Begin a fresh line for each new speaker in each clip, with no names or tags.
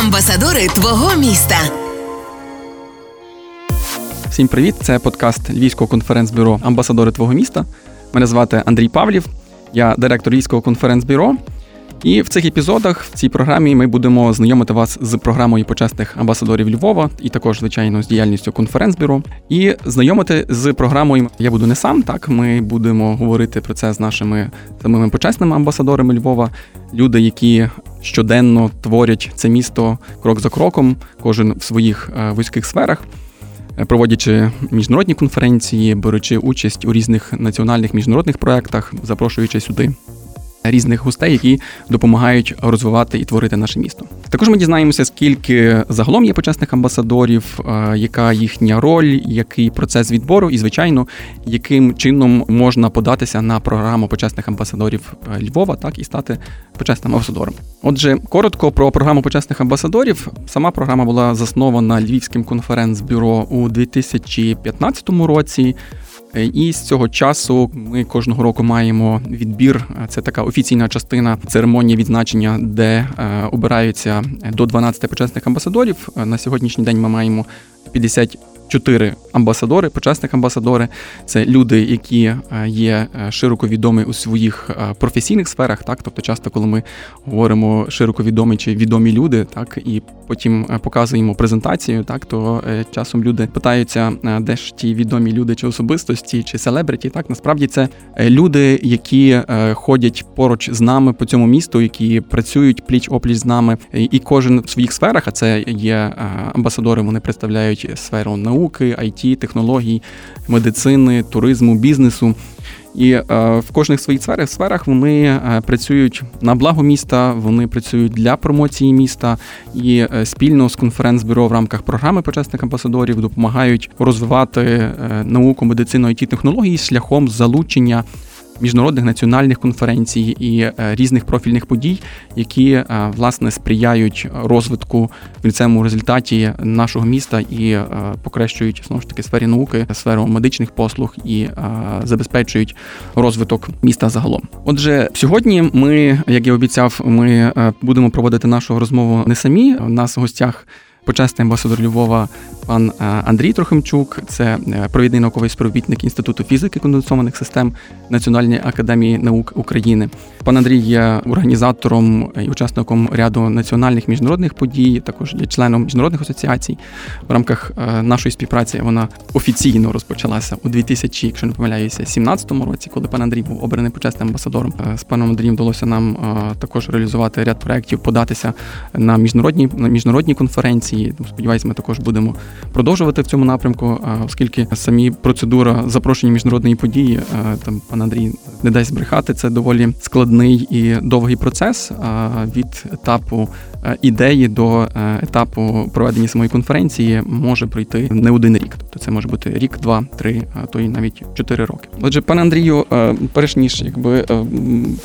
Амбасадори твого міста.
Всім привіт! Це подкаст Львівського конференц-бюро Амбасадори твого міста. Мене звати Андрій Павлів, я директор Львівського конференц-бюро. І в цих епізодах в цій програмі ми будемо знайомити вас з програмою почесних амбасадорів Львова і також, звичайно, з діяльністю конференц-бюро. І знайомити з програмою я буду не сам. Так ми будемо говорити про це з нашими самими почесними амбасадорами Львова, люди, які щоденно творять це місто крок за кроком, кожен в своїх е, вузьких сферах. Е, проводячи міжнародні конференції, беручи участь у різних національних міжнародних проєктах, запрошуючи сюди різних гостей, які допомагають розвивати і творити наше місто. Також ми дізнаємося, скільки загалом є почесних амбасадорів, е, яка їхня роль, який процес відбору, і звичайно, яким чином можна податися на програму почесних амбасадорів е, Львова, так і стати почесним амбасадором. Отже, коротко про програму почесних амбасадорів. Сама програма була заснована Львівським конференц-бюро у 2015 році. Е, і з цього часу ми кожного року маємо відбір. Це така офіційна частина церемонії відзначення, де е, обираються до 12 почесних амбасадорів. Е, на сьогоднішній день ми маємо 50 чотири амбасадори, почесних амбасадори. Це люди, які е, є е, широко відомі у своїх е, професійних сферах. Так, тобто, часто, коли ми говоримо широко відомі чи відомі люди, так і потім показуємо презентацію, так то часом люди питаються, де ж ті відомі люди, чи особистості, чи селебриті. Так насправді це люди, які ходять поруч з нами по цьому місту, які працюють пліч опліч з нами, і кожен в своїх сферах, а це є амбасадори. Вони представляють сферу науки науки, IT, технологій, медицини, туризму, бізнесу. І е, в кожних своїх сферах вони е, працюють на благо міста, вони працюють для промоції міста і е, спільно з конференц-бюро в рамках програми почесних амбасадорів допомагають розвивати науку, медицину IT технології шляхом залучення міжнародних національних конференцій і е, різних профільних подій, які е, власне сприяють розвитку в кінцевому результаті нашого міста і е, покращують знову ж таки сфері науки, сферу медичних послуг і забезпечують розвиток міста загалом. Отже, сьогодні ми, як я обіцяв, ми будемо проводити нашу розмову не самі. У нас в гостях почесний амбасадор Львова пан е, Андрій Трохимчук, це е, провідний науковий співробітник Інституту фізики конденсованих систем Національної академії наук України. Пан Андрій є організатором і учасником ряду національних міжнародних подій, також є членом міжнародних асоціацій. В рамках е, нашої співпраці вона офіційно розпочалася у 2000, якщо не помиляюся, 17 році, коли пан Андрій був обраний почесним амбасадором. З паном Андрієм вдалося нам також реалізувати ряд проєктів, податися на міжнародні на міжнародні конференції. Сподіваюся, ми також будемо продовжувати в цьому напрямку, оскільки самі процедура запрошення міжнародної події, там пан Андрій не дасть брехати, це доволі складний і довгий процес від етапу ідеї до етапу проведення самої конференції може пройти не один рік. Тобто це може бути рік, два, три, а то й навіть чотири роки. Отже, пане Андрію, перш ніж якби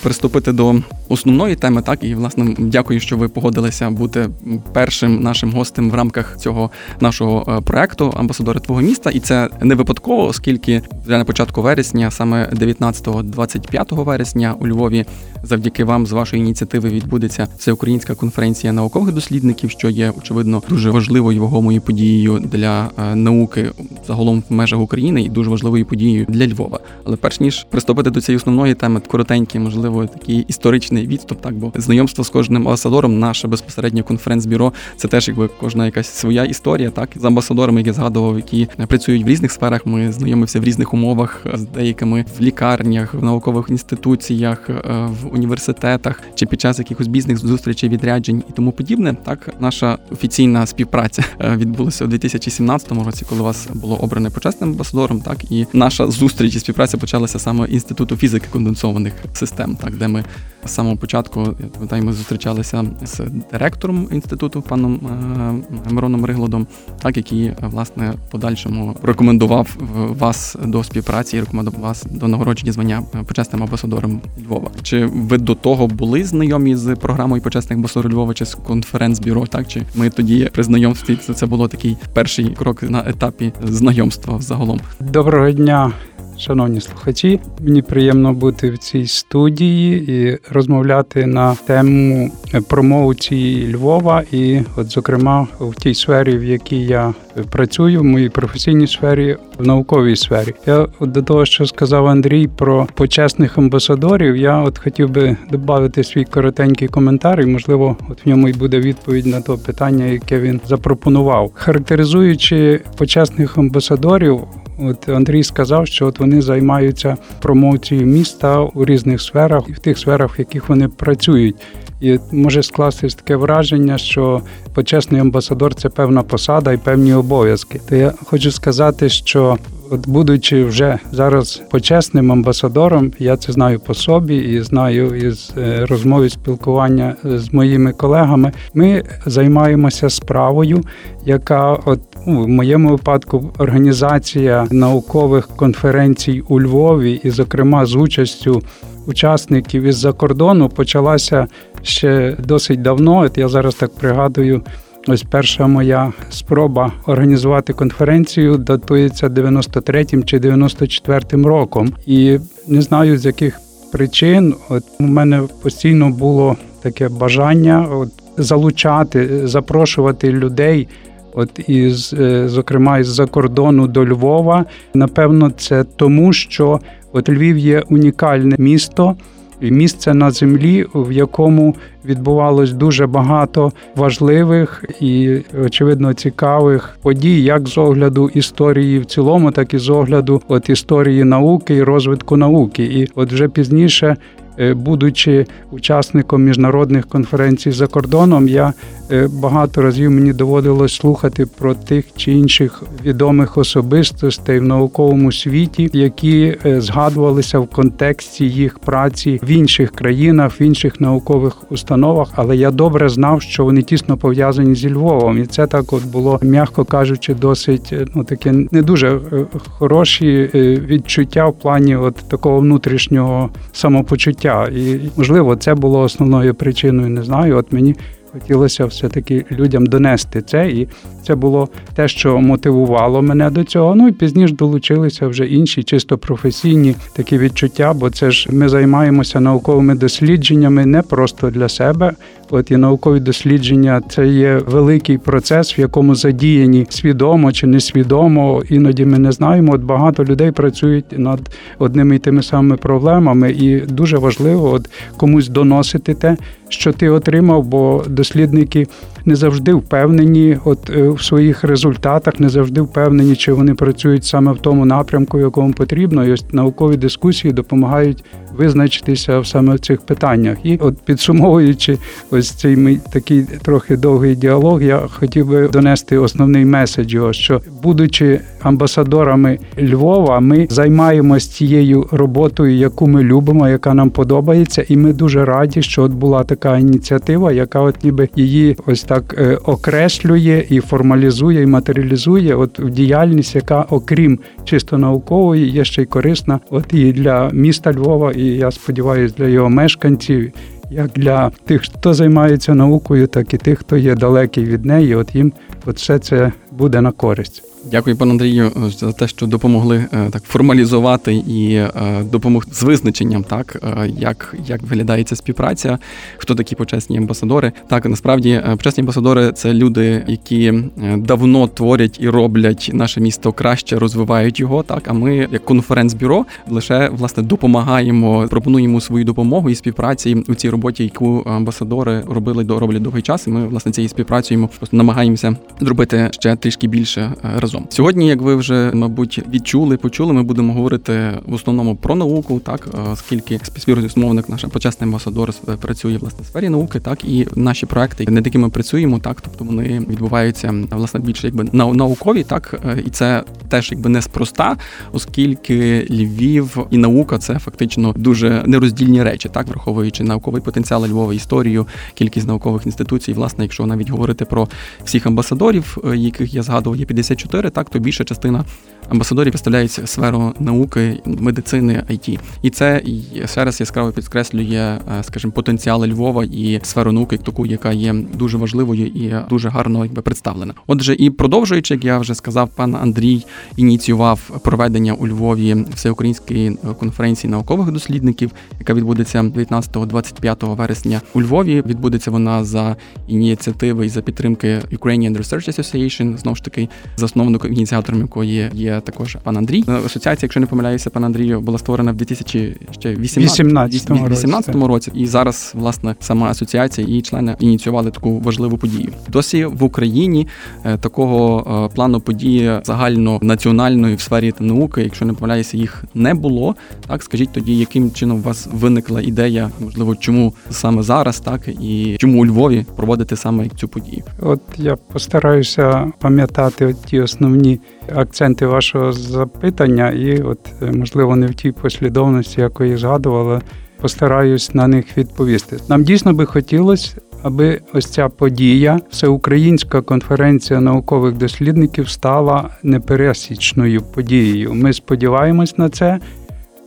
приступити до основної теми, так і власне дякую, що ви погодилися бути першим нашим гостем в рамках цього нашого е, проекту Амбасадори твого міста, і це не випадково, оскільки вже на початку вересня, саме 19-25 вересня, у Львові, завдяки вам з вашої ініціативи відбудеться всеукраїнська конференція наукових дослідників, що є очевидно дуже важливою вагомою подією для е, науки загалом в межах України і дуже важливою подією для Львова. Але перш ніж приступити до цієї основної теми, коротенький, можливо, такий історичний відступ, так бо знайомство з кожним амбасадором, наше безпосередньо конференц-бюро, це теж якби кожна якась своя історія, так з амбасадорами, які згадував, які працюють в різних сферах. Ми знайомимося в різних умовах з деякими в лікарнях, в наукових інституціях, е, в університетах чи під час якихось бізнес зустрічей, відряджень і тому подібне. Так, наша офіційна співпраця е, відбулася у 2017 році, коли вас було обране почесним амбасадором. Так і наша зустріч і співпраця почалася саме інституту фізики конденсованих систем, так де ми з самого початку пам'ятаю, ми зустрічалися з директором інституту паном е, Мироном Ригладом, так який власне подальшому рекомендував вас до співпраці і рекомендував вас до нагородження звання почесним амбасадором Львова. Чи ви до того були знайомі з програмою почесних босор Львова чи з конференц-бюро? Так чи ми тоді при знайомстві це було такий перший крок на етапі знайомства загалом?
Доброго дня. Шановні слухачі, мені приємно бути в цій студії і розмовляти на тему промоції Львова, і, от, зокрема, в тій сфері, в якій я працюю, в моїй професійній сфері, в науковій сфері. Я от до того, що сказав Андрій про почесних амбасадорів, я от хотів би додати свій коротенький коментар, і можливо, от в ньому й буде відповідь на те питання, яке він запропонував, характеризуючи почесних амбасадорів. От Андрій сказав, що от вони займаються промоцією міста у різних сферах і в тих сферах, в яких вони працюють. І може скластись таке враження, що почесний амбасадор це певна посада і певні обов'язки. То я хочу сказати, що от будучи вже зараз почесним амбасадором, я це знаю по собі і знаю із е, розмови спілкування з моїми колегами. Ми займаємося справою, яка от ну, в моєму випадку організація наукових конференцій у Львові, і, зокрема, з участю учасників із-за кордону почалася ще досить давно. От я зараз так пригадую. Ось перша моя спроба організувати конференцію датується 93-м чи 94-м роком, і не знаю з яких причин. От у мене постійно було таке бажання от залучати, запрошувати людей. От із, е, зокрема, із за кордону до Львова, напевно, це тому, що от Львів є унікальне місто місце на землі, в якому відбувалось дуже багато важливих і очевидно цікавих подій, як з огляду історії в цілому, так і з огляду от історії науки і розвитку науки. І от вже пізніше будучи учасником міжнародних конференцій за кордоном, я е, багато разів мені доводилось слухати про тих чи інших відомих особистостей в науковому світі, які е, згадувалися в контексті їх праці в інших країнах, в інших наукових установах. Але я добре знав, що вони тісно пов'язані зі Львовом, і це так от було, м'яко кажучи, досить ну таке не дуже хороші відчуття в плані от такого внутрішнього самопочуття життя. І можливо, це було основною причиною. Не знаю. От мені хотілося все-таки людям донести це, і це було те, що мотивувало мене до цього. Ну і пізніше долучилися вже інші, чисто професійні такі відчуття, бо це ж ми займаємося науковими дослідженнями не просто для себе. От і наукові дослідження це є великий процес, в якому задіяні свідомо чи несвідомо. Іноді ми не знаємо. От багато людей працюють над одними і тими самими проблемами, і дуже важливо от комусь доносити те, що ти отримав, бо дослідники не завжди впевнені, от е, в своїх результатах, не завжди впевнені, чи вони працюють саме в тому напрямку, якому потрібно. І ось наукові дискусії допомагають визначитися саме в цих питаннях. І от підсумовуючи ось цей мій такий трохи довгий діалог, я хотів би донести основний меседж його, що будучи амбасадорами Львова, ми займаємось тією роботою, яку ми любимо, яка нам подобається, і ми дуже раді, що от була така ініціатива, яка от ніби її ось так е, окреслює і формалізує, і матеріалізує от в діяльність, яка окрім чисто наукової, є ще й корисна, от і для міста Львова. і я сподіваюся, для його мешканців, як для тих, хто займається наукою, так і тих, хто є далекий від неї. От їм от все це буде на користь.
Дякую, пане Андрію, за те, що допомогли е, так формалізувати і е, допомогти з визначенням, так е, як як виглядає ця співпраця, хто такі почесні амбасадори. Так насправді почесні амбасадори це люди, які давно творять і роблять наше місто краще, розвивають його. Так, а ми, як конференц-бюро, лише власне допомагаємо, пропонуємо свою допомогу і співпраці у цій роботі, яку амбасадори робили до роблять довгий час. І Ми власне цією співпрацюємо, просто намагаємося зробити ще трішки більше разом разом. Сьогодні, як ви вже, мабуть, відчули, почули, ми будемо говорити в основному про науку, так оскільки співрозмовник, наш почесний амбасадор працює власне в сфері науки, так і наші проекти, над якими працюємо, так тобто вони відбуваються власне більше якби наукові, так і це теж якби неспроста, оскільки Львів і наука це фактично дуже нероздільні речі, так враховуючи науковий потенціал Львова, історію, кількість наукових інституцій. Власне, якщо навіть говорити про всіх амбасадорів, е, яких я згадував, є 54 4, так то більша частина амбасадорів представляють сферу науки, медицини, IT. І це ще раз яскраво підкреслює, е, скажімо, потенціал Львова і сферу науки, таку, яка є дуже важливою і дуже гарно якби представлена. Отже, і продовжуючи, як я вже сказав, пан Андрій ініціював проведення у Львові всеукраїнської конференції наукових дослідників, яка відбудеться 19-25 вересня у Львові. Відбудеться вона за ініціативи і за підтримки Ukrainian Research Association, знову ж таки, засновником ініціатором якої є також пан Андрій. Асоціація, якщо не помиляюся, пан Андрію була створена в 2018 18 році. І зараз, власне, сама асоціація і члени ініціювали таку важливу подію. Досі в Україні е, такого е, плану події загальнонаціональної в сфері науки, якщо не помиляюся, їх не було. Так скажіть тоді, яким чином у вас виникла ідея, можливо, чому саме зараз, так і чому у Львові проводити саме цю подію?
От я постараюся пам'ятати ті основні акценти вашого запитання, і, от, е, можливо, не в тій послідовності, якої згадували, постараюсь на них відповісти. Нам дійсно би хотілося. Аби ось ця подія, всеукраїнська конференція наукових дослідників, стала непересічною подією. Ми сподіваємось на це,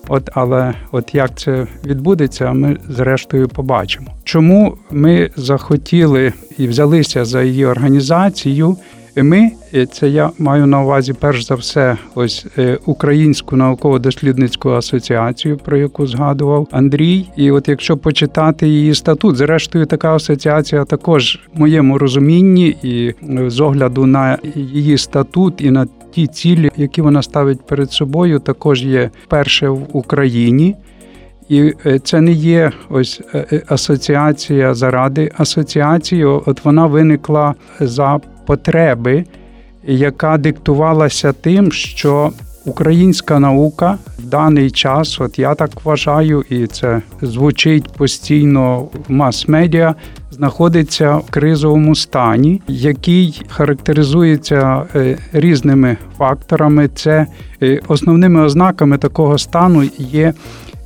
от але от як це відбудеться, ми зрештою побачимо. Чому ми захотіли і взялися за її організацію? Ми, е, це я маю на увазі перш за все, ось е, Українську науково-дослідницьку асоціацію, про яку згадував Андрій. І от якщо почитати її статут, зрештою, така асоціація також в моєму розумінні, і е, з огляду на її статут і на ті цілі, які вона ставить перед собою, також є перше в Україні. І це не є ось асоціація заради асоціації. От вона виникла за потреби, яка диктувалася тим, що українська наука в даний час, от я так вважаю, і це звучить постійно в мас-медіа, знаходиться в кризовому стані, який характеризується е, різними факторами. Це е, основними ознаками такого стану є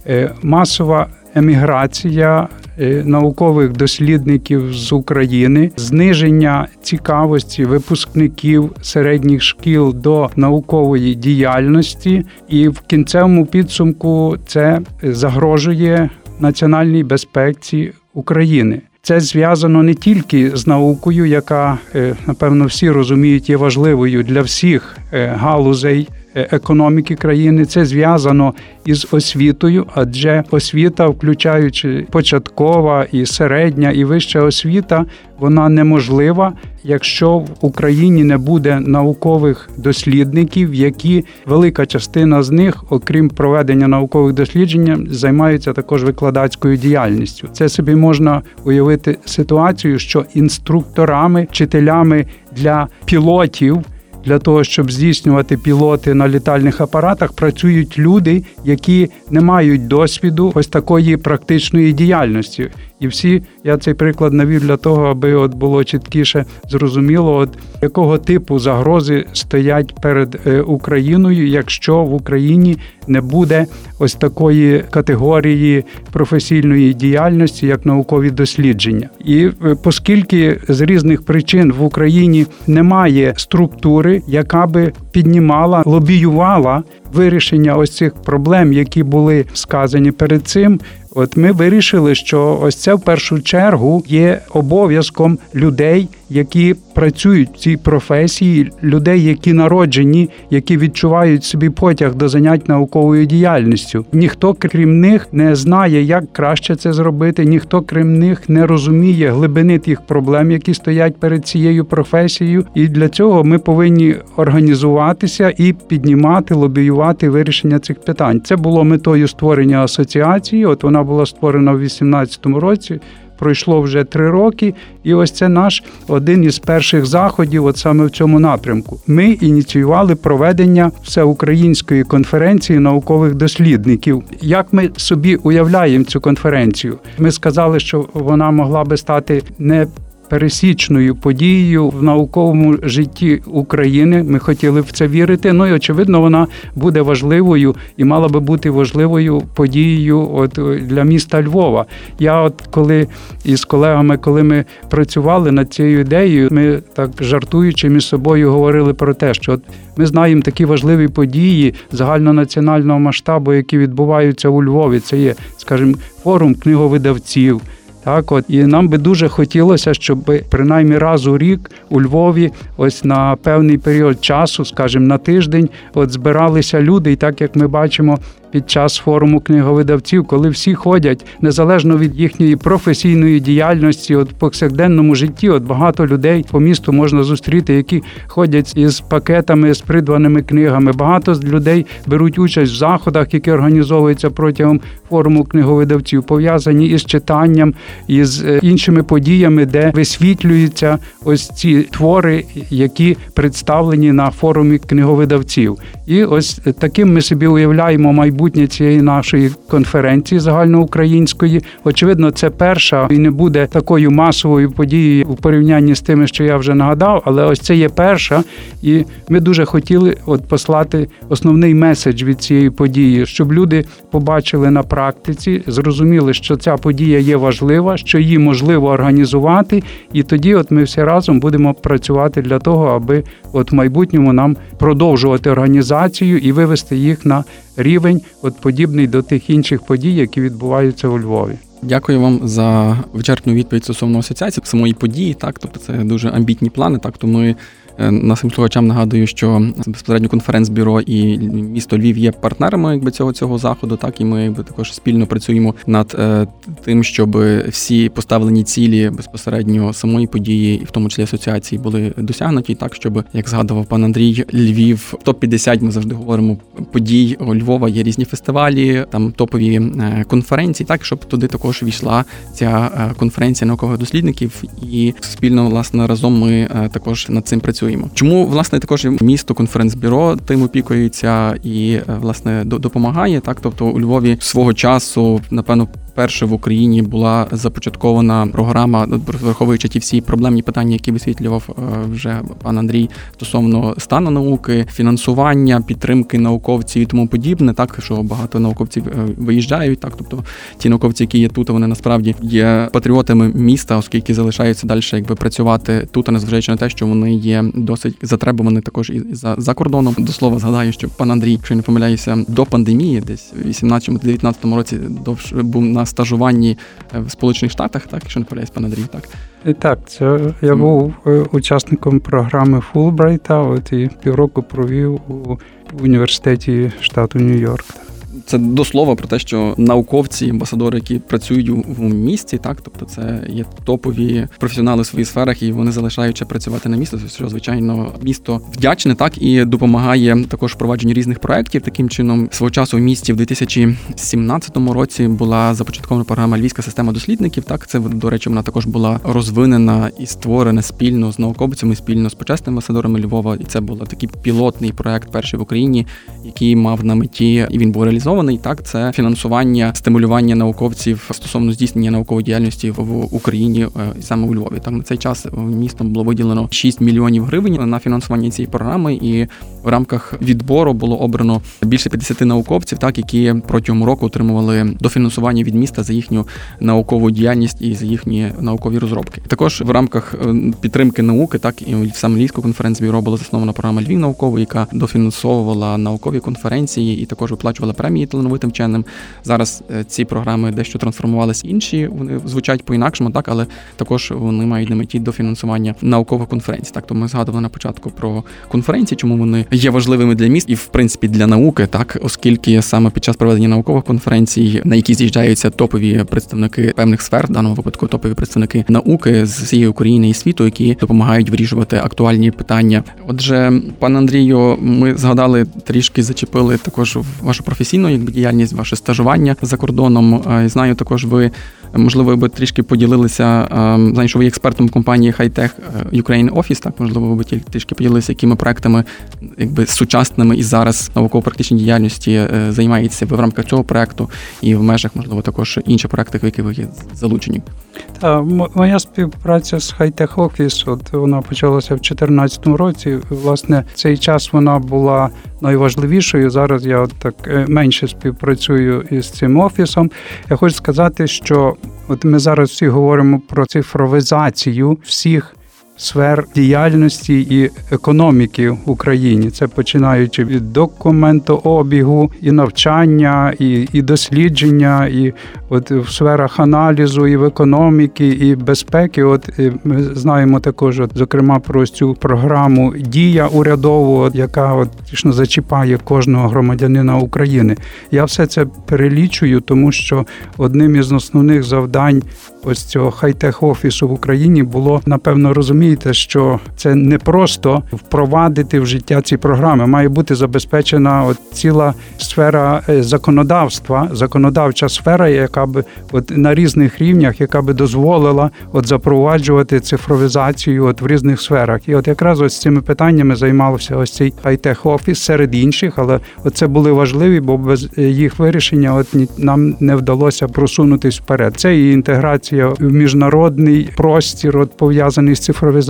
е, масова еміграція Е, наукових дослідників з України, зниження цікавості випускників середніх шкіл до наукової діяльності, і в кінцевому підсумку це загрожує національній безпеці України. Це зв'язано не тільки з наукою, яка е, напевно всі розуміють, є важливою для всіх е, галузей Е, економіки країни. Це зв'язано із освітою, адже освіта, включаючи початкова і середня і вища освіта, вона неможлива, якщо в Україні не буде наукових дослідників, які велика частина з них, окрім проведення наукових досліджень, займаються також викладацькою діяльністю. Це собі можна уявити ситуацію, що інструкторами, вчителями для пілотів для того, щоб здійснювати пілоти на літальних апаратах, працюють люди, які не мають досвіду ось такої практичної діяльності. І всі я цей приклад навів для того, аби от було чіткіше зрозуміло, от якого типу загрози стоять перед е, Україною, якщо в Україні не буде ось такої категорії професійної діяльності, як наукові дослідження, і е, оскільки з різних причин в Україні немає структури, яка би піднімала, лобіювала вирішення ось цих проблем, які були сказані перед цим. От ми вирішили, що ось це в першу чергу є обов'язком людей, які працюють в цій професії, людей, які народжені, які відчувають собі потяг до занять науковою діяльністю. Ніхто крім них не знає, як краще це зробити. Ніхто крім них не розуміє глибини тих проблем, які стоять перед цією професією. І для цього ми повинні організуватися і піднімати, лобіювати вирішення цих питань. Це було метою створення асоціації. От вона була створена в 2018 році пройшло вже три роки, і ось це наш один із перших заходів, от саме в цьому напрямку. Ми ініціювали проведення всеукраїнської конференції наукових дослідників. Як ми собі уявляємо цю конференцію? Ми сказали, що вона могла би стати не пересічною подією в науковому житті України. Ми хотіли в це вірити. Ну і очевидно, вона буде важливою і мала би бути важливою подією от для міста Львова. Я, от коли із колегами, коли ми працювали над цією ідеєю, ми так жартуючи між собою говорили про те, що от ми знаємо такі важливі події загальнонаціонального масштабу, які відбуваються у Львові. Це є, скажімо, форум книговидавців. Так, от і нам би дуже хотілося, щоб принаймні раз у рік у Львові, ось на певний період часу, скажімо, на тиждень, от збиралися люди, і так як ми бачимо, під час форуму книговидавців, коли всі ходять незалежно від їхньої професійної діяльності, от в повсякденному житті, от багато людей по місту можна зустріти, які ходять із пакетами з придбаними книгами. Багато людей беруть участь в заходах, які організовуються протягом форуму книговидавців, пов'язані із читанням, із е, іншими подіями, де висвітлюються ось ці твори, які представлені на форумі книговидавців. І ось таким ми собі уявляємо майбутнє майбутнє цієї нашої конференції загальноукраїнської. Очевидно, це перша і не буде такою масовою подією у порівнянні з тими, що я вже нагадав, але ось це є перша, і ми дуже хотіли от послати основний меседж від цієї події, щоб люди побачили на практиці, зрозуміли, що ця подія є важлива, що її можливо організувати, і тоді, от ми всі разом будемо працювати для того, аби от в майбутньому нам продовжувати організацію і вивести їх на рівень, от подібний до тих інших подій, які відбуваються у Львові.
Дякую вам за вичерпну відповідь стосовно асоціації самої події. Так, тобто це дуже амбітні плани. Так, то ми Нашим слухачам нагадую, що безпосередньо конференц-бюро і місто Львів є партнерами якби цього цього заходу. Так і ми якби також спільно працюємо над е, тим, щоб всі поставлені цілі безпосередньо самої події, і в тому числі асоціації, були досягнуті. Так, щоб як згадував пан Андрій, Львів топ 50 Ми завжди говоримо подій у Львова. Є різні фестивалі, там топові е, конференції, так щоб туди також війшла ця конференція наукових дослідників, і спільно власне разом ми також над цим працюємо працюємо. Чому власне також місто конференц-бюро тим опікується і е, власне допомагає так? Тобто у Львові свого часу, напевно, Перше в Україні була започаткована програма, враховуючи ті всі проблемні питання, які висвітлював е, вже пан Андрій стосовно стану науки, фінансування, підтримки науковців і тому подібне. Так що багато науковців е, виїжджають. Так, тобто ті науковці, які є тут, вони насправді є патріотами міста, оскільки залишаються далі, якби працювати тут, а незважаючи на те, що вони є досить затребувані також і за за кордоном. До слова згадаю, що пан Андрій, якщо не помиляюся, до пандемії, десь в 18-19 році довше був на на стажуванні е, в Сполучених Штатах, так якщо не помиляюсь, пан Андрій, так.
І Так, це я був е, учасником програми Фулбрайта, от і півроку провів у університеті штату Нью-Йорк.
Це до слова про те, що науковці, амбасадори, які працюють в місті, так тобто це є топові професіонали в своїх сферах, і вони залишаються працювати на місто. Що звичайно місто вдячне, так і допомагає також впровадженню різних проєктів. Таким чином, свого часу в місті в 2017 році була започаткована програма Львівська система дослідників. Так це до речі, вона також була розвинена і створена спільно з науковцями, спільно з почесними амбасадорами Львова. І це був такий пілотний проект перший в Україні, який мав на меті і він був реалізований реалізований. Так, це фінансування, стимулювання науковців стосовно здійснення наукової діяльності в Україні е, саме у Львові. Так на цей час містом було виділено 6 мільйонів гривень на фінансування цієї програми, і в рамках відбору було обрано більше 50 науковців, так які протягом року отримували дофінансування від міста за їхню наукову діяльність і за їхні наукові розробки. Також в рамках е, підтримки науки, так і в саме Львівського конференц-бюро була заснована програма Львів науковий, яка дофінансовувала наукові конференції і також виплачувала премії премії талановитим вченим. Зараз е, ці програми дещо трансформувалися інші. Вони звучать по-інакшому, так але також вони мають на меті дофінансування наукових конференцій. Так, то ми згадували на початку про конференції, чому вони є важливими для міст і в принципі для науки, так оскільки саме під час проведення наукових конференцій, на які з'їжджаються топові представники певних сфер, в даному випадку топові представники науки з всієї України і світу, які допомагають вирішувати актуальні питання. Отже, пане Андрію, ми згадали трішки зачепили також вашу професійну якби діяльність, ваше стажування за кордоном. Знаю, також ви Можливо, ви б трішки поділилися. Знаю, що ви експертом компанії Hightech Ukraine Office, так можливо, ви б трішки поділилися, якими проектами якби сучасними і зараз науково-практичній діяльності займається ви в рамках цього проекту і в межах, можливо, також інших проектів, в які ви є залучені.
Та моя співпраця з Hightech Office, от вона почалася в 2014 році. Власне, цей час вона була найважливішою. Зараз я так е, менше співпрацюю із цим офісом. Я хочу сказати, що от ми зараз всі говоримо про цифровізацію всіх сфер діяльності і економіки в Україні. Це починаючи від документообігу, і навчання, і і дослідження, і от в сферах аналізу, і в економіки, і безпеки. От ми знаємо також, от, зокрема, про цю програму Дія урядову, яка от фактично зачіпає кожного громадянина України. Я все це перелічую, тому що одним із основних завдань ось цього хай-тех офісу в Україні було напевно розумієте, що це не просто впровадити в життя ці програми. Має бути забезпечена от ціла сфера е, законодавства, законодавча сфера, яка би от на різних рівнях, яка би дозволила от запроваджувати цифровізацію от в різних сферах. І от якраз ось цими питаннями займався ось цей хай-тех офіс серед інших, але це були важливі, бо без е, їх вирішення от нам не вдалося просунутись вперед. Це і інтеграція в міжнародний простір, от пов'язаний з цифровізацією.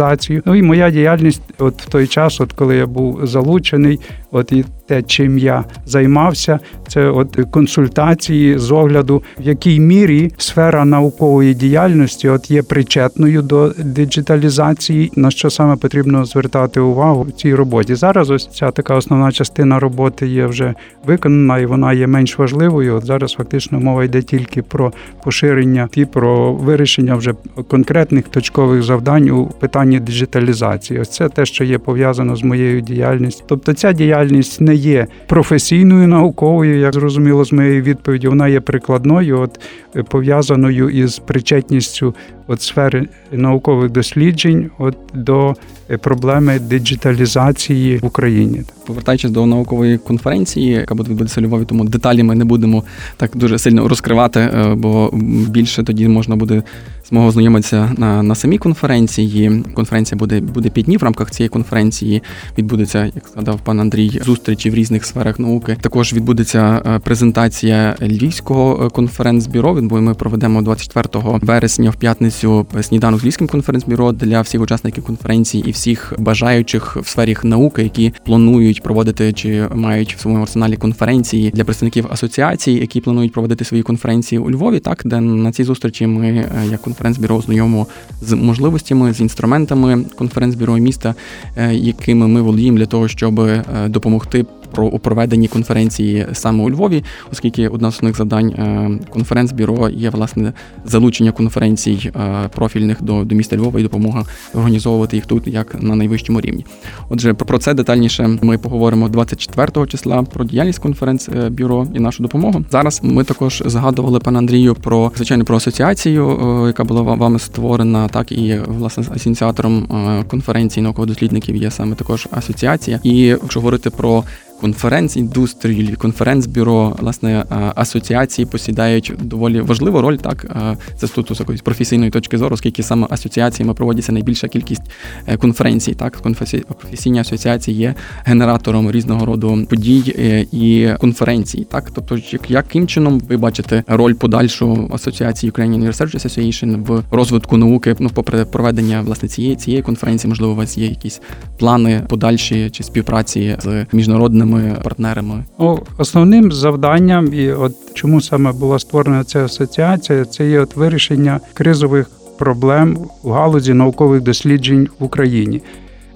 Ну і моя діяльність, от в той час, от коли я був залучений, от і те, чим я займався, це от консультації з огляду, в якій мірі сфера наукової діяльності от є причетною до диджиталізації, на що саме потрібно звертати увагу в цій роботі. Зараз ось ця така основна частина роботи є вже виконана, і вона є менш важливою. От зараз фактично мова йде тільки про поширення і про вирішення вже конкретних точкових завдань у питанні диджиталізації. Ось це те, що є пов'язано з моєю діяльністю. Тобто ця діяльність не є професійною науковою, як зрозуміло з моєї відповіді, вона є прикладною, от е, пов'язаною із причетністю от сфери наукових досліджень от до е, проблеми диджиталізації в Україні.
Повертаючись до наукової конференції, яка буде відбудеться у Львові, тому деталі ми не будемо так дуже сильно розкривати, е, бо більше тоді можна буде змогу ознайомитися на на самій конференції. Конференція буде буде п'ять днів. В рамках цієї конференції відбудеться, як сказав пан Андрій, зустрічі в різних сферах науки. Також відбудеться е, презентація львівського конференц-бюро. Бо ми проведемо 24 вересня в п'ятницю сніданок з львівським конференц-бюро для всіх учасників конференції і всіх бажаючих в сфері науки, які планують проводити чи мають в своєму арсеналі конференції для представників асоціацій, які планують проводити свої конференції у Львові. Так, де на цій зустрічі ми е, як конференц-бюро знайомо з можливостями, з інструментами конференц-бюро міста, е, якими ми володіємо для того, щоб е, допомогти про у проведенні конференції саме у Львові, оскільки одна з основних завдань конференц-бюро є власне залучення конференцій профільних до до міста Львова і допомога організовувати їх тут як на найвищому рівні. Отже, про це детальніше ми поговоримо 24 числа про діяльність конференц-бюро і нашу допомогу. Зараз ми також згадували пане Андрію про звичайно про асоціацію, яка була вами створена, так і власне ініціатором конференції науково-дослідників є саме також асоціація. І якщо говорити про конференц-індустрію, конференц-бюро, власне, асоціації посідають доволі важливу роль. Так це тут з якоїсь професійної точки зору, оскільки саме асоціаціями проводиться найбільша кількість е, конференцій. Так, професійні асоціації є генератором різного роду подій е, і конференцій. Так, тобто, яким чином ви бачите роль подальшу асоціації Ukrainian Research Association в розвитку науки, ну попри проведення власне цієї цієї конференції, можливо, у вас є якісь плани подальші чи співпраці з міжнародними міжнародними партнерами?
Основним завданням, і от чому саме була створена ця асоціація, це є от вирішення кризових проблем у галузі наукових досліджень в Україні.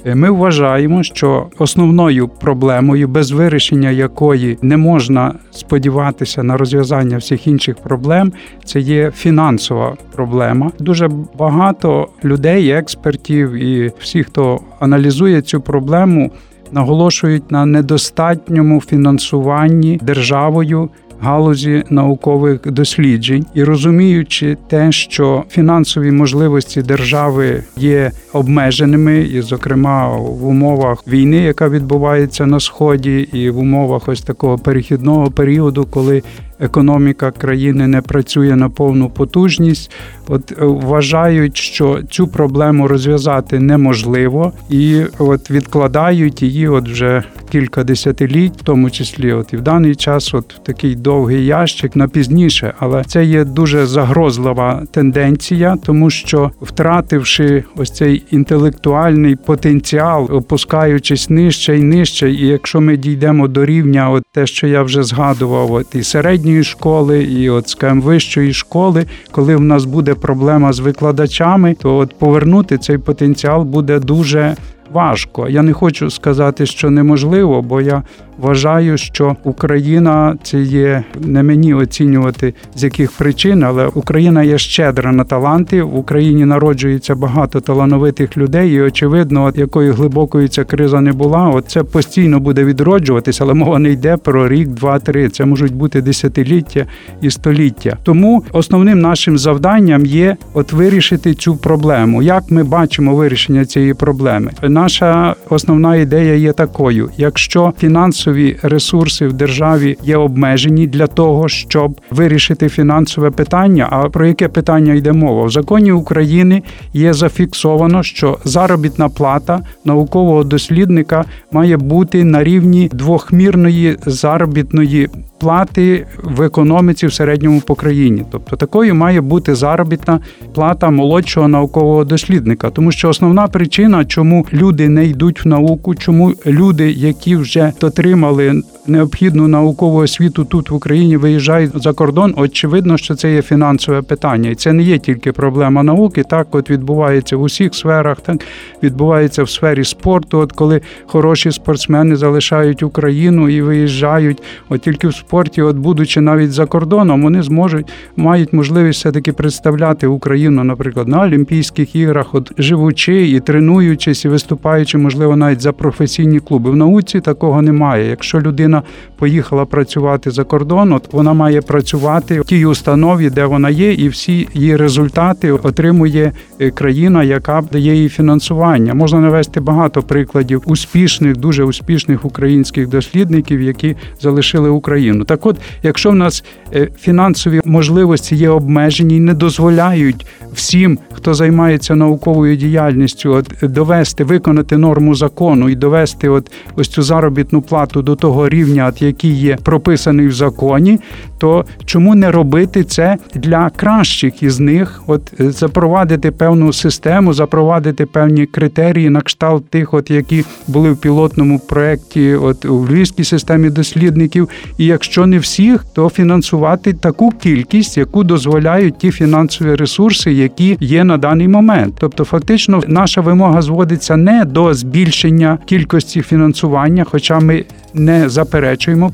Е, ми вважаємо, що основною проблемою, без вирішення якої не можна сподіватися на розв'язання всіх інших проблем, це є фінансова проблема. Дуже багато людей, експертів і всіх, хто аналізує цю проблему, наголошують на недостатньому фінансуванні державою. Галузі наукових досліджень і розуміючи те, що фінансові можливості держави є обмеженими, і, зокрема, в умовах війни, яка відбувається на сході, і в умовах ось такого перехідного періоду, коли економіка країни не працює на повну потужність. От е, вважають, що цю проблему розв'язати неможливо, і от відкладають її, от вже кілька десятиліть, в тому числі, от і в даний час, от такий довгий ящик на пізніше, але це є дуже загрозлива тенденція, тому що втративши ось цей інтелектуальний потенціал, опускаючись нижче і нижче, і якщо ми дійдемо до рівня, от те, що я вже згадував, от і середньої школи, і от скажімо, вищої школи, коли в нас буде проблема з викладачами, то от повернути цей потенціал буде дуже важко. Я не хочу сказати, що неможливо, бо я вважаю, що Україна це є не мені оцінювати з яких причин, але Україна є щедра на таланти. В Україні народжується багато талановитих людей, і очевидно, от якою глибокою ця криза не була, от це постійно буде відроджуватися, але мова не йде про рік, два, три. Це можуть бути десятиліття і століття. Тому основним нашим завданням є от вирішити цю проблему. Як ми бачимо вирішення цієї проблеми? Наша основна ідея є такою: якщо фінансово фінансові ресурси в державі є обмежені для того, щоб вирішити фінансове питання. А про яке питання йде мова? В законі України є зафіксовано, що заробітна плата наукового дослідника має бути на рівні двохмірної заробітної плати в економіці в середньому по країні. Тобто такою має бути заробітна плата молодшого наукового дослідника, тому що основна причина, чому люди не йдуть в науку, чому люди, які вже отримали необхідну наукову освіту тут в Україні, виїжджають за кордон. Очевидно, що це є фінансове питання, і це не є тільки проблема науки. Так, от відбувається в усіх сферах, так відбувається в сфері спорту. От коли хороші спортсмени залишають Україну і виїжджають, от тільки в спорті, от будучи навіть за кордоном, вони зможуть мають можливість все таки представляти Україну, наприклад, на Олімпійських іграх, от живучи і тренуючись, і виступаючи, можливо, навіть за професійні клуби. В науці такого немає. Якщо людина поїхала працювати за кордон, от вона має працювати в тій установі, де вона є, і всі її результати отримує е, країна, яка дає їй фінансування. Можна навести багато прикладів успішних, дуже успішних українських дослідників, які залишили Україну. Так, от, якщо в нас е, фінансові можливості є обмежені не дозволяють всім, хто займається науковою діяльністю, от довести, виконати норму закону і довести от ось цю заробітну плату до того рівня, от який є прописаний в законі, то чому не робити це для кращих із них? От е, запровадити певну систему, запровадити певні критерії на кшталт тих, от які були в пілотному проєкті, от у львівській системі дослідників. І якщо не всіх, то фінансувати таку кількість, яку дозволяють ті фінансові ресурси, які є на даний момент. Тобто, фактично, наша вимога зводиться не до збільшення кількості фінансування, хоча ми не заперечуємо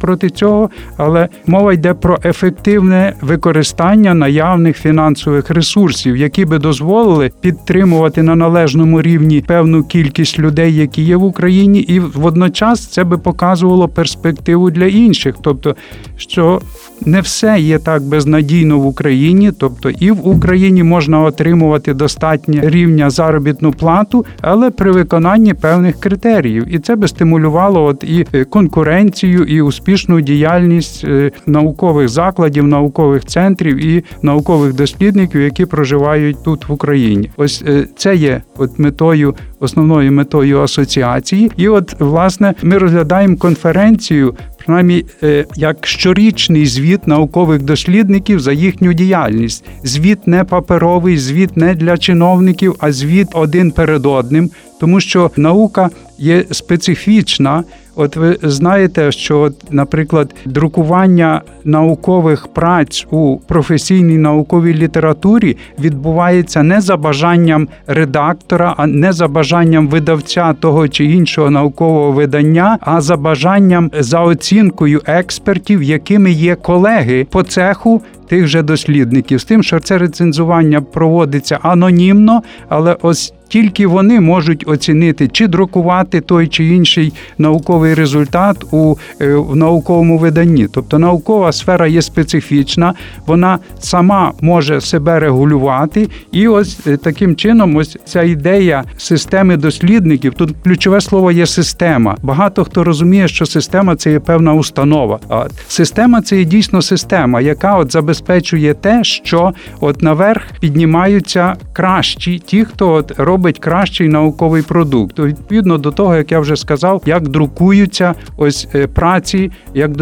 проти цього, але мова йде про ефективне використання наявних фінансових ресурсів, які би дозволили підтримувати на належному рівні певну кількість людей, які є в Україні, і водночас це би показувало перспективу для інших, тобто що не все є так безнадійно в Україні, тобто і в Україні можна отримувати достатнє рівня заробітну плату, але при виконанні певних критеріїв, і це би стимулювало от і конкуренцію конкуренцію і успішну діяльність е, наукових закладів, наукових центрів і наукових дослідників, які проживають тут в Україні. Ось е, це є от метою, основною метою асоціації. І от власне ми розглядаємо конференцію. Принаймні, е, як щорічний звіт наукових дослідників за їхню діяльність. Звіт не паперовий, звіт не для чиновників, а звіт один перед одним, тому що наука є специфічна. От ви знаєте, що, наприклад, друкування наукових праць у професійній науковій літературі відбувається не за бажанням редактора, а не за бажанням видавця того чи іншого наукового видання, а за бажанням за оцінкою експертів, якими є колеги по цеху. Тих же дослідників з тим, що це рецензування проводиться анонімно, але ось тільки вони можуть оцінити чи друкувати той чи інший науковий результат у е, в науковому виданні. Тобто наукова сфера є специфічна, вона сама може себе регулювати, і ось е, таким чином, ось ця ідея системи дослідників. Тут ключове слово є система. Багато хто розуміє, що система це є певна установа. А система це є дійсно система, яка от забезпечує те, що от наверх піднімаються кращі, ті, хто от робить кращий науковий продукт. Відповідно до того, як я вже сказав, як друкуються ось е, праці, як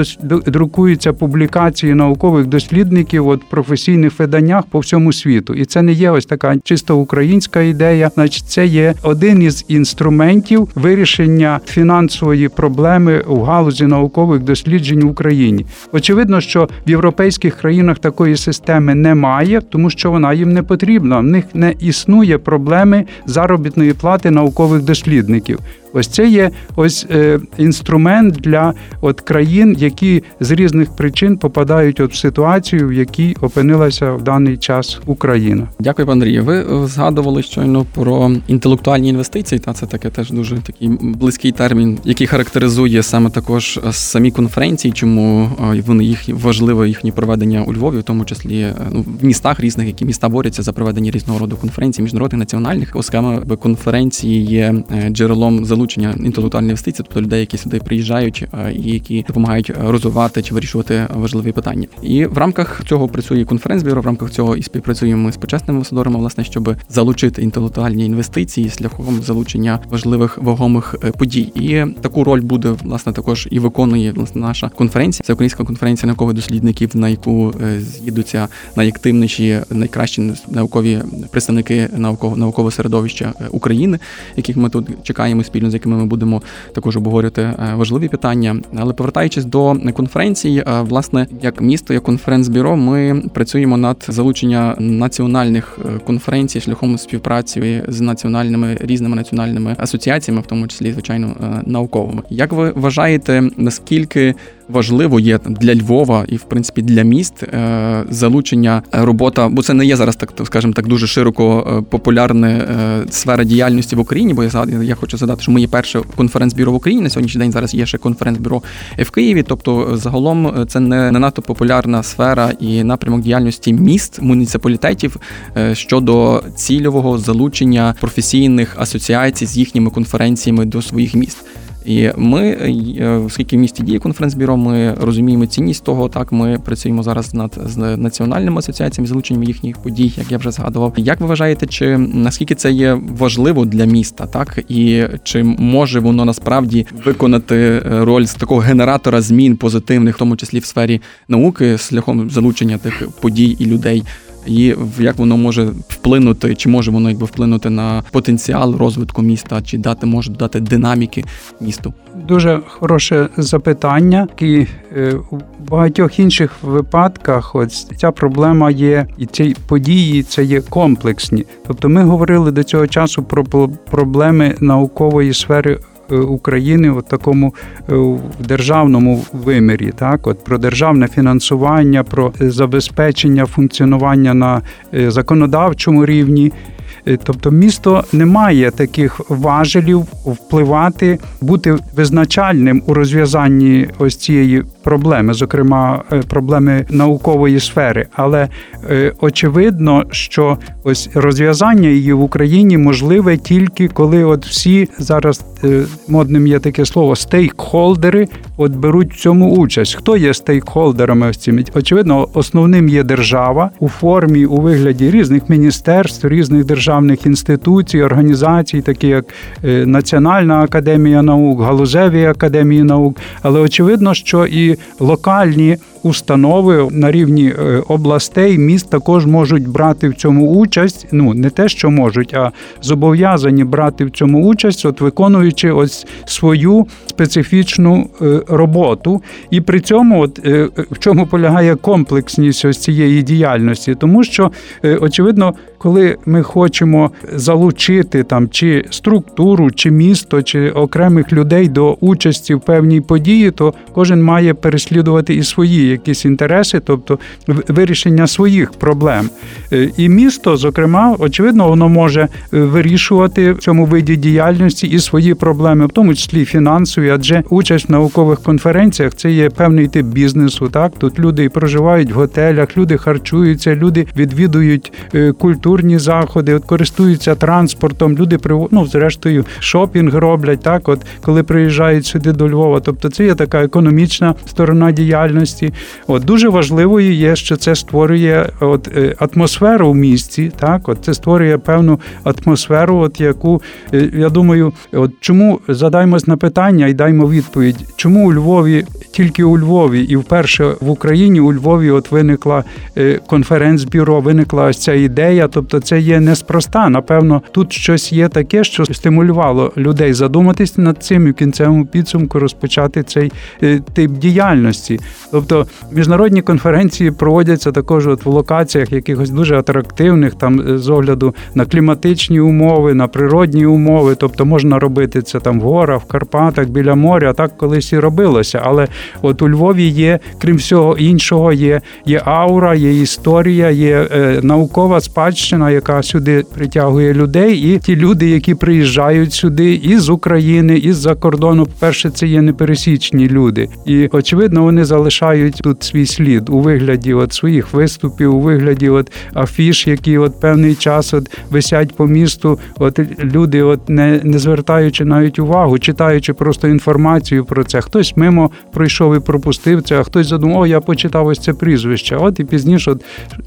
друкуються публікації наукових дослідників от професійних виданнях по всьому світу. І це не є ось така чисто українська ідея, значить, це є один із інструментів вирішення фінансової проблеми у галузі наукових досліджень в Україні. Очевидно, що в європейських країнах такої системи немає, тому що вона їм не потрібна. В них не існує проблеми заробітної плати наукових дослідників. Ось це є ось е, інструмент для от країн, які з різних причин попадають от в ситуацію, в якій опинилася в даний час Україна.
Дякую, пан Андрію. Ви е, згадували щойно про інтелектуальні інвестиції. Та це таке теж дуже такий близький термін, який характеризує саме також е, самі конференції, чому вони їх важливе їхнє проведення у Львові, в тому числі ну в містах різних, які міста борються за проведення різного роду конференцій, міжнародних національних, оскільки конференції є джерелом залучення залучення інтелектуальної інвестиції, тобто людей, які сюди приїжджають е, і які допомагають розвивати чи вирішувати важливі питання. І в рамках цього працює конференц-бюро, в рамках цього і співпрацюємо з почесними амбасадорами, власне, щоб залучити інтелектуальні інвестиції шляхом залучення важливих вагомих е, подій. І таку роль буде власне також і виконує власне наша конференція. Це українська конференція наукових дослідників, на яку е, з'їдуться найактивніші, найкращі наукові представники наукового наукового середовища України, яких ми тут чекаємо спільно з якими ми будемо також обговорювати е, важливі питання. Але повертаючись до конференції, е, власне, як місто, як конференц-бюро, ми працюємо над залучення національних е, конференцій шляхом співпраці з національними різними національними асоціаціями, в тому числі звичайно науковими. Як ви вважаєте, наскільки важливо є для Львова і в принципі для міст е, залучення е, робота, бо це не є зараз так, скажімо так, дуже широко е, популярна сфера діяльності в Україні. Бо я я хочу задати, що ми є перше конференц-бюро в Україні на сьогоднішній день. Зараз є ще конференц-бюро в Києві. Тобто, загалом це не, не надто популярна сфера і напрямок діяльності міст муніципалітетів щодо цільового залучення професійних асоціацій з їхніми конференціями до своїх міст. І ми, е, оскільки в місті діє конференц-бюро, ми розуміємо цінність того. Так ми працюємо зараз над з національними асоціаціями, залученням їхніх подій, як я вже згадував. Як ви вважаєте, чи наскільки це є важливо для міста, так і чи може воно насправді виконати е, роль з такого генератора змін позитивних, в тому числі в сфері науки, шляхом залучення тих подій і людей? І як воно може вплинути, чи може воно якби вплинути на потенціал розвитку міста, чи дати може дати динаміки місту?
Дуже хороше запитання. І е, у багатьох інших випадках, ось ця проблема є, і ці події це є комплексні. Тобто, ми говорили до цього часу про проблеми наукової сфери України в такому е, державному вимірі, так от про державне фінансування, про забезпечення функціонування на е, законодавчому рівні. Е, тобто місто не має таких важелів впливати, бути визначальним у розв'язанні ось цієї проблеми, зокрема е, проблеми наукової сфери. Але е, очевидно, що ось розв'язання її в Україні можливе тільки коли от всі зараз модним є таке слово стейкхолдери от беруть в цьому участь. Хто є стейкхолдерами? Ось цими? Очевидно, основним є держава у формі у вигляді різних міністерств, різних державних інституцій, організацій, такі як е, Національна академія наук, галузеві академії наук, але очевидно, що і локальні установи на рівні е, областей, міст також можуть брати в цьому участь. Ну не те, що можуть, а зобов'язані брати в цьому участь, от виконуючи ось свою специфічну е, роботу. І при цьому, от в чому полягає комплексність ось цієї діяльності, тому що очевидно, коли ми хочемо залучити там чи структуру, чи місто, чи окремих людей до участі в певній події, то кожен має переслідувати і свої якісь інтереси, тобто вирішення своїх проблем. Е, і місто, зокрема, очевидно, воно може вирішувати в цьому виді діяльності і свої проблеми, в тому числі фінансові, адже участь в наукових конференціях це є певний тип бізнесу. Так тут люди проживають в готелях, люди харчуються, люди відвідують культурні заходи, от користуються транспортом, люди ну, зрештою шопінг роблять. Так, от коли приїжджають сюди до Львова, тобто це є така економічна сторона діяльності. От дуже важливою є, що це створює от е, атмосферу в місті. Так, от це створює певну атмосферу, от яку е, я думаю, от чому задаймось на питання і даймо відповідь, чому у Львові тільки у Львові і вперше в Україні у Львові от виникла е, конференц-бюро, виникла ось ця ідея. Тобто, це є неспроста. Напевно, тут щось є таке, що стимулювало людей задуматись над цим і в кінцевому підсумку розпочати цей тип діяльності. Тобто міжнародні конференції проводяться також от в локаціях якихось дуже атрактивних, там е, з огляду на кліматичні умови, на природні умови. Тобто можна робити це там в горах, в Карпатах, біля моря. Так колись і робилося. Але от у Львові є, крім всього іншого, є є аура, є історія, є е, наукова спадщина, яка сюди притягує людей, і ті люди, які приїжджають сюди із України, із за кордону, перше, це є непересічні люди, і очевидно, вони залишають тут свій слід у вигляді от своїх виступів, у вигляді от афіш, які от певний час от висять по місту. От люди, от не не звертаючи навіть увагу, читаючи просто інформацію про це, хтось мимо пройшов і пропустив це, а хтось задумав, о, я почитав ось це прізвище. От і пізніше, от,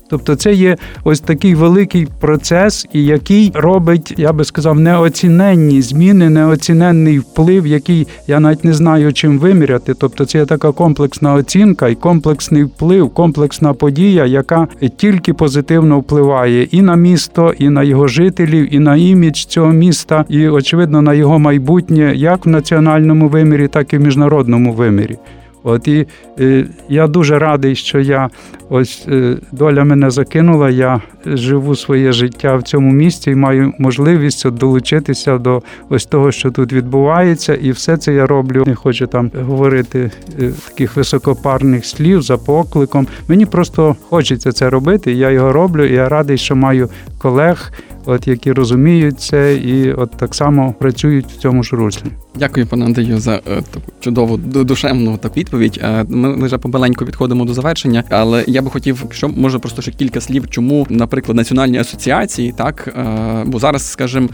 тобто, це є ось такий великий процес, і який робить, я би сказав, неоціненні зміни, неоціненний вплив, який я навіть не знаю чим виміряти. Тобто, це є така комплексна оцінка і комплексний вплив, комплексна подія, яка тільки позитивно впливає і на місто, і на його жителів, і на імідж цього міста, і очевидно на його майбутнє, як в національному вимірі, так і в міжнародному вимірі. От і е, я дуже радий, що я ось е, доля мене закинула. Я живу своє життя в цьому місті і маю можливість долучитися до ось того, що тут відбувається, і все це я роблю. Не хочу там говорити е, таких високопарних слів за покликом. Мені просто хочеться це робити. Я його роблю. і Я радий, що маю колег от які розуміють це і от так само працюють в цьому ж руслі.
Дякую, пане Андрію, за е, таку чудову душевну таку відповідь. Е, ми вже помаленьку підходимо до завершення, але я би хотів, що може просто ще кілька слів, чому, наприклад, національні асоціації, так е, бо зараз, скажімо,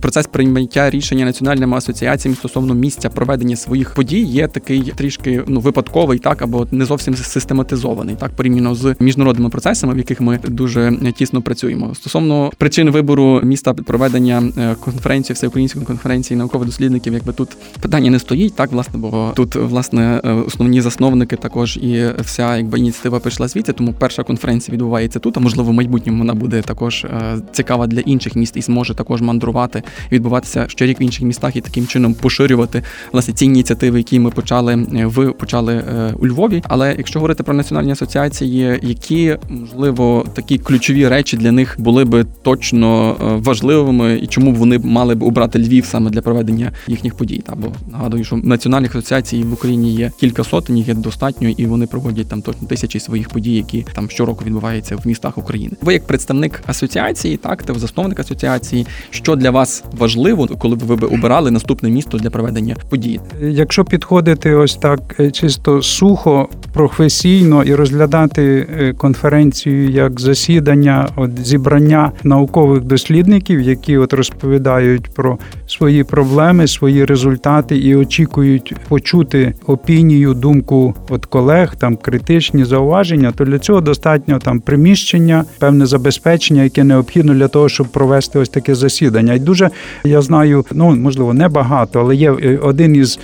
процес прийняття рішення національними асоціаціями стосовно місця проведення своїх подій є такий трішки ну випадковий, так або не зовсім систематизований, так порівняно з міжнародними процесами, в яких ми дуже тісно працюємо. Стосовно причин вибору міста проведення е, конференції, всеукраїнської конференції наукових дослідників, якби тут питання не стоїть, так власне, бо тут власне е, основні засновники також і вся якби ініціатива пішла звідси. Тому перша конференція відбувається тут. А можливо, в майбутньому вона буде також е, цікава для інших міст і зможе також мандрувати, відбуватися щорік в інших містах і таким чином поширювати власне ці ініціативи, які ми почали в почали у Львові. Але якщо говорити про національні асоціації, які можливо такі ключові речі для них були би точно. Е, важливими і чому б вони мали б обрати Львів саме для проведення їхніх подій. Та бо нагадую, що національних асоціацій в Україні є кілька сотень, їх є достатньо, і вони проводять там точно тисячі своїх подій, які там щороку відбуваються в містах України. Ви як представник асоціації, так та засновник асоціації, що для вас важливо, коли б ви б обирали наступне місто для проведення подій?
Якщо підходити ось так е, чисто сухо, професійно і розглядати е, конференцію як засідання, от зібрання наукових дослідників, які от розповідають про свої проблеми, свої результати і очікують почути опінію, думку от колег, там критичні зауваження, то для цього достатньо там приміщення, певне забезпечення, яке необхідно для того, щоб провести ось таке засідання. І дуже я знаю, ну можливо, не багато, але є е, один із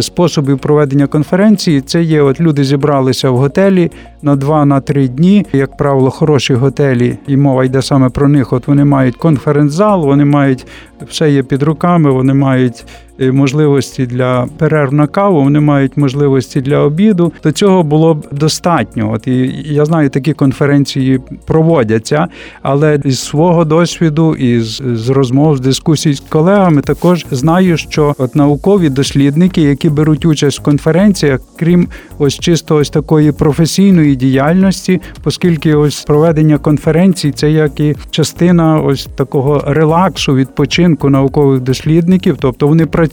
способів проведення конференції. Це є, от люди зібралися в готелі на два на три дні. Як правило, хороші готелі, і мова йде саме про них. От вони мають конференц-зал, вони мають все є під руками, вони мають можливості для перерв на каву, вони мають можливості для обіду. То цього було б достатньо. От і я знаю, такі конференції проводяться, але із свого досвіду і з, з розмов з дискусій з колегами також знаю, що от наукові дослідники, які беруть участь в конференціях, крім ось чисто ось такої професійної діяльності, оскільки ось проведення конференцій це як і частина ось такого релаксу, відпочинку наукових дослідників, тобто вони працюють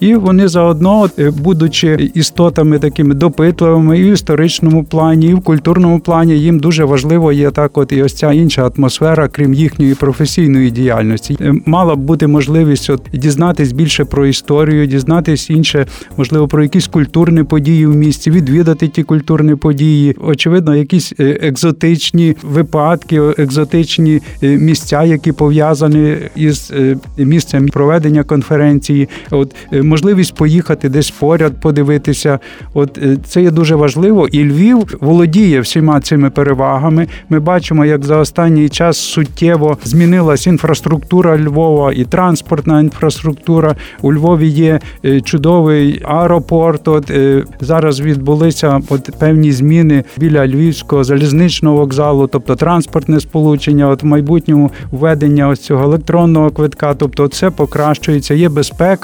і вони заодно, е, будучи істотами такими допитливими і в історичному плані, і в культурному плані, їм дуже важливо є так, от і ось ця інша атмосфера, крім їхньої професійної діяльності. Е, мала б бути можливість от дізнатись більше про історію, дізнатись інше, можливо, про якісь культурні події в місті, відвідати ті культурні події. Очевидно, якісь е, екзотичні випадки, екзотичні місця, які пов'язані із місцем проведення конференції. От можливість поїхати десь поряд, подивитися. От це є дуже важливо, і Львів володіє всіма цими перевагами. Ми бачимо, як за останній час суттєво змінилась інфраструктура Львова і транспортна інфраструктура. У Львові є чудовий аеропорт. От зараз відбулися от певні зміни біля Львівського залізничного вокзалу, тобто транспортне сполучення. От в майбутньому введення ось цього електронного квитка, тобто це покращується, є безпека.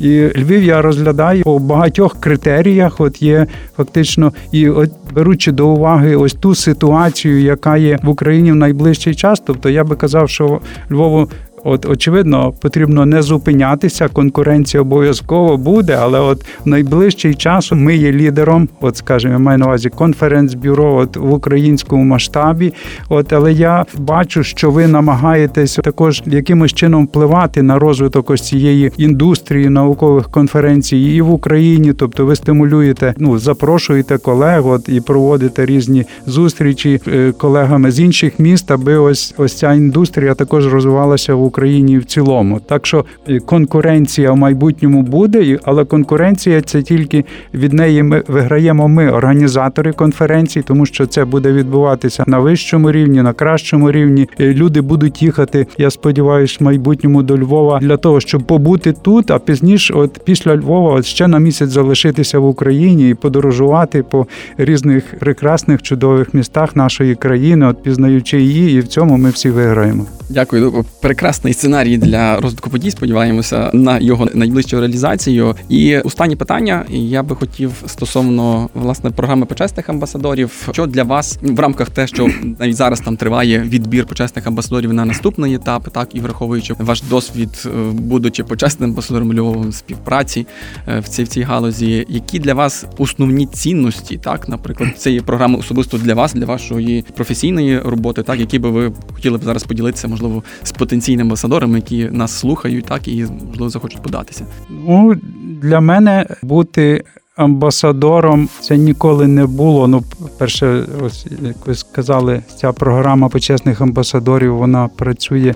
І Львів я розглядаю по багатьох критеріях. От є фактично, і от беручи до уваги ось ту ситуацію, яка є в Україні в найближчий час. Тобто я би казав, що Львову От, очевидно, потрібно не зупинятися. Конкуренція обов'язково буде, але от в найближчий час ми є лідером. От, скажімо, я маю на увазі конференц-бюро от в українському масштабі. От, але я бачу, що ви намагаєтесь також якимось чином впливати на розвиток ось цієї індустрії наукових конференцій і в Україні. Тобто, ви стимулюєте, ну запрошуєте колег, от і проводите різні зустрічі е, колегами з інших міст, аби ось ось ця індустрія також розвивалася в. Україні в цілому. Так що е, конкуренція в майбутньому буде, але конкуренція це тільки від неї ми виграємо ми, організатори конференцій, тому що це буде відбуватися на вищому рівні, на кращому рівні. Люди будуть їхати. Я сподіваюся, в майбутньому до Львова для того, щоб побути тут, а пізніше, от після Львова, от ще на місяць залишитися в Україні і подорожувати по різних прекрасних чудових містах нашої країни, от пізнаючи її, і в цьому ми всі виграємо.
Дякую, прекрасно прекрасний сценарій для розвитку подій. Сподіваємося на його найближчу реалізацію. І останнє питання я би хотів стосовно власне програми почесних амбасадорів. Що для вас в рамках те, що навіть зараз там триває відбір почесних амбасадорів на наступний етап, так і враховуючи ваш досвід, е, будучи почесним амбасадором Львова співпраці е, в цій в цій галузі, які для вас основні цінності, так, наприклад, цієї програми особисто для вас, для вашої професійної роботи, так які би ви хотіли б зараз поділитися, можливо, з потенційним амбасадорами, які нас слухають, так і можливо захочуть податися.
Ну для мене бути. Амбасадором це ніколи не було. Ну, перше, ось як ви сказали, ця програма почесних амбасадорів вона працює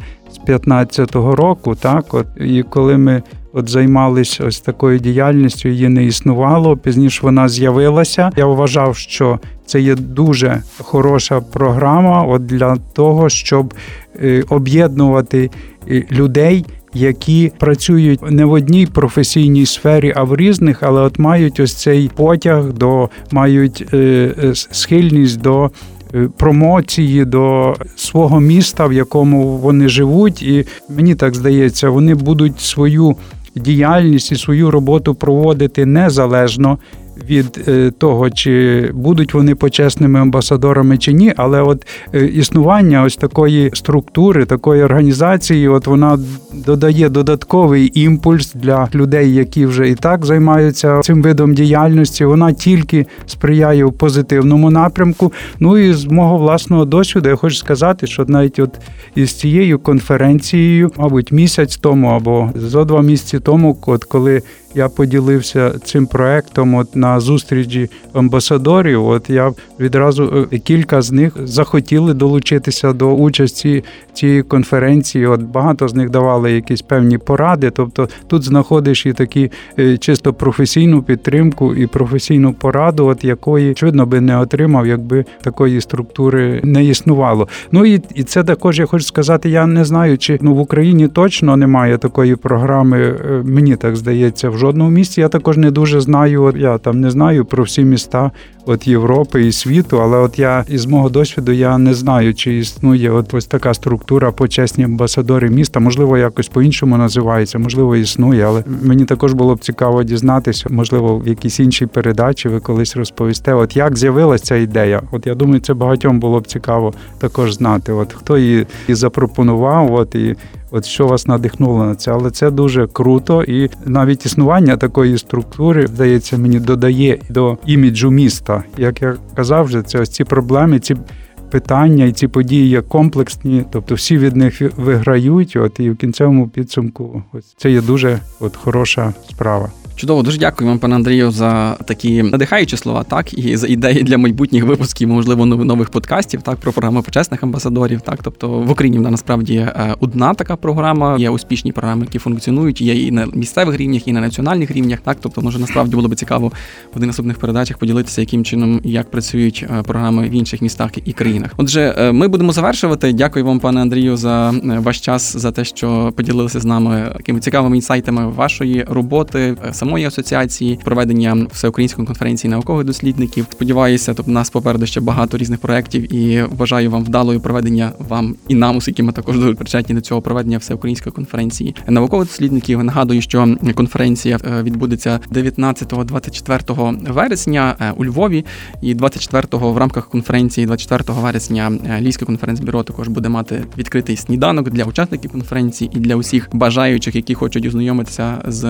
15-го року. Так, от і коли ми от займалися ось такою діяльністю, її не існувало. Пізніше вона з'явилася. Я вважав, що це є дуже хороша програма, от для того, щоб е, об'єднувати е, людей. Які працюють не в одній професійній сфері, а в різних, але от мають ось цей потяг до мають е, схильність до промоції, до свого міста, в якому вони живуть, і мені так здається, вони будуть свою діяльність і свою роботу проводити незалежно від е, того, чи будуть вони почесними амбасадорами чи ні, але от е, існування ось такої структури, такої організації, от вона додає додатковий імпульс для людей, які вже і так займаються цим видом діяльності. Вона тільки сприяє в позитивному напрямку. Ну і з мого власного досвіду я хочу сказати, що навіть от із цією конференцією, мабуть, місяць тому або зо два місяці тому, от коли я поділився цим проектом от на зустрічі амбасадорів. От я відразу е, кілька з них захотіли долучитися до участі цієї конференції. От багато з них давали якісь певні поради. Тобто тут знаходиш і такі е, чисто професійну підтримку і професійну пораду, от якої очевидно би не отримав, якби такої структури не існувало. Ну і і це також я хочу сказати. Я не знаю, чи ну в Україні точно немає такої програми. Е, мені так здається, в жодному місці. Я також не дуже знаю. Я там не знаю про всі міста от Європи і світу, але от я із мого досвіду я не знаю, чи існує от ось така структура почесні амбасадори міста. Можливо, якось по-іншому називається, можливо, існує, але мені також було б цікаво дізнатися, можливо, в якійсь іншій передачі ви колись розповісте. От як з'явилася ця ідея? От я думаю, це багатьом було б цікаво також знати. От хто її і запропонував, от і. От що вас надихнуло на це, але це дуже круто, і навіть існування такої структури здається мені додає до іміджу міста. Як я казав, вже це ось ці проблеми, ці питання і ці події є комплексні, тобто всі від них виграють. От і в кінцевому підсумку, ось це є дуже от хороша справа.
Чудово, дуже дякую вам, пане Андрію, за такі надихаючі слова, так і за ідеї для майбутніх випусків, можливо, нових подкастів, так про програму почесних амбасадорів. Так, тобто в Україні вона насправді е, одна така програма. Є успішні програми, які функціонують. Є і на місцевих рівнях, і на національних рівнях. Так, тобто, може насправді було би цікаво в один наступних передачах поділитися, яким чином як працюють е, програми в інших містах і країнах. Отже, е, ми будемо завершувати. Дякую вам, пане Андрію, за ваш час, за те, що поділилися з нами такими цікавими інсайтами вашої роботи самої асоціації, проведення всеукраїнської конференції наукових дослідників. Сподіваюся, тобто нас попереду ще багато різних проєктів і бажаю вам вдалої проведення вам і нам, оскільки ми також дуже причетні до цього проведення всеукраїнської конференції наукових дослідників. Нагадую, що конференція е, відбудеться 19-24 вересня е, у Львові, і 24-го в рамках конференції, 24 вересня, е, Львівське конференц-бюро також буде мати відкритий сніданок для учасників конференції і для усіх бажаючих, які хочуть ознайомитися з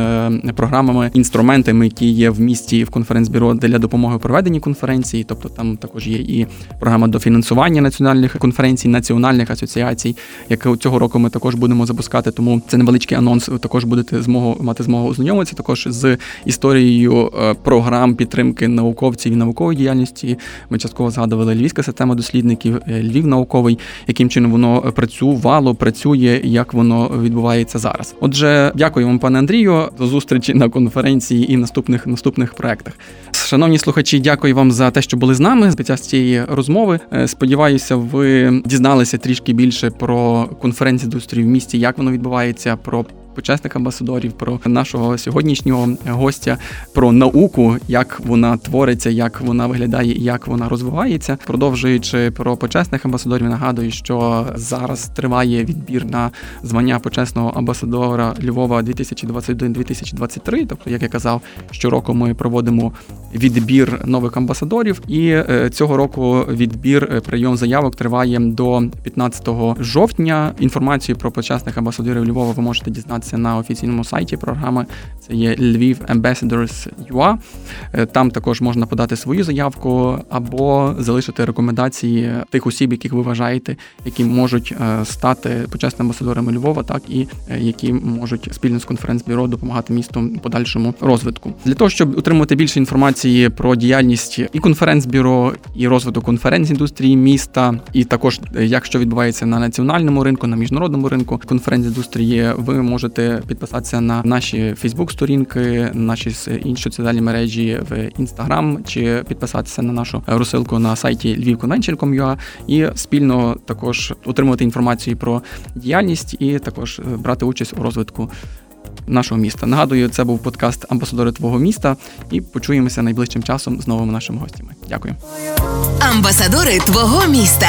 програмами інструментами, які є в місті в конференц-бюро для допомоги у проведенні конференції. Тобто там також є і програма дофінансування національних конференцій, національних асоціацій, яку цього року ми також будемо запускати. Тому це невеличкий анонс. Також будете змогу мати змогу ознайомитися також з історією е, програм підтримки науковців і наукової діяльності. Ми частково згадували львівська система дослідників, е, Львів науковий, яким чином воно працювало, працює, як воно відбувається зараз. Отже, дякую вам, пане Андрію, до зустрічі на конференції конференції і наступних наступних проектах. Шановні слухачі, дякую вам за те, що були з нами під час цієї розмови. Е, сподіваюся, ви дізналися трішки більше про конференцію індустрії в місті, як воно відбувається, про почесних амбасадорів, про нашого сьогоднішнього гостя, про науку, як вона твориться, як вона виглядає як вона розвивається. Продовжуючи про почесних амбасадорів, нагадую, що зараз триває відбір на звання почесного амбасадора Львова 2021-2023. Тобто, як я казав, щороку ми проводимо відбір нових амбасадорів, і е, цього року відбір е, прийом заявок триває до 15 жовтня. Інформацію про почесних амбасадорів Львова ви можете дізнатися дізнатися на офіційному сайті програми. Це є Lviv Ambassadors.ua. Е, там також можна подати свою заявку або залишити рекомендації тих осіб, яких ви вважаєте, які можуть е, стати почесними амбасадорами Львова, так і е, які можуть спільно з конференц-бюро допомагати місту подальшому розвитку. Для того щоб отримати більше інформації про діяльність і конференц-бюро, і розвиток конференц-індустрії міста, і також як що відбувається на національному ринку, на міжнародному ринку конференц-індустрії, ви можете можете підписатися на наші Фейсбук-сторінки, наші інші соціальні мережі в Інстаграм, чи підписатися на нашу розсилку на сайті lvivconvention.com.ua і спільно також отримувати інформацію про діяльність і також е, брати участь у розвитку. Нашого міста нагадую, це був подкаст Амбасадори твого міста, і почуємося найближчим часом з новими нашими гостями. Дякую,
амбасадори твого міста.